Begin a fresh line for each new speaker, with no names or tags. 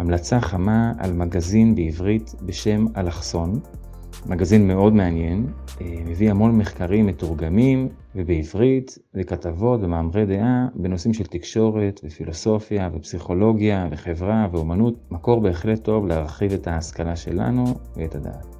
המלצה חמה על מגזין בעברית בשם אלכסון, מגזין מאוד מעניין, אה, מביא המון מחקרים מתורגמים ובעברית וכתבות ומאמרי דעה בנושאים של תקשורת ופילוסופיה ופסיכולוגיה וחברה ואומנות, מקור בהחלט טוב להרחיב את ההשכלה שלנו ואת הדעת.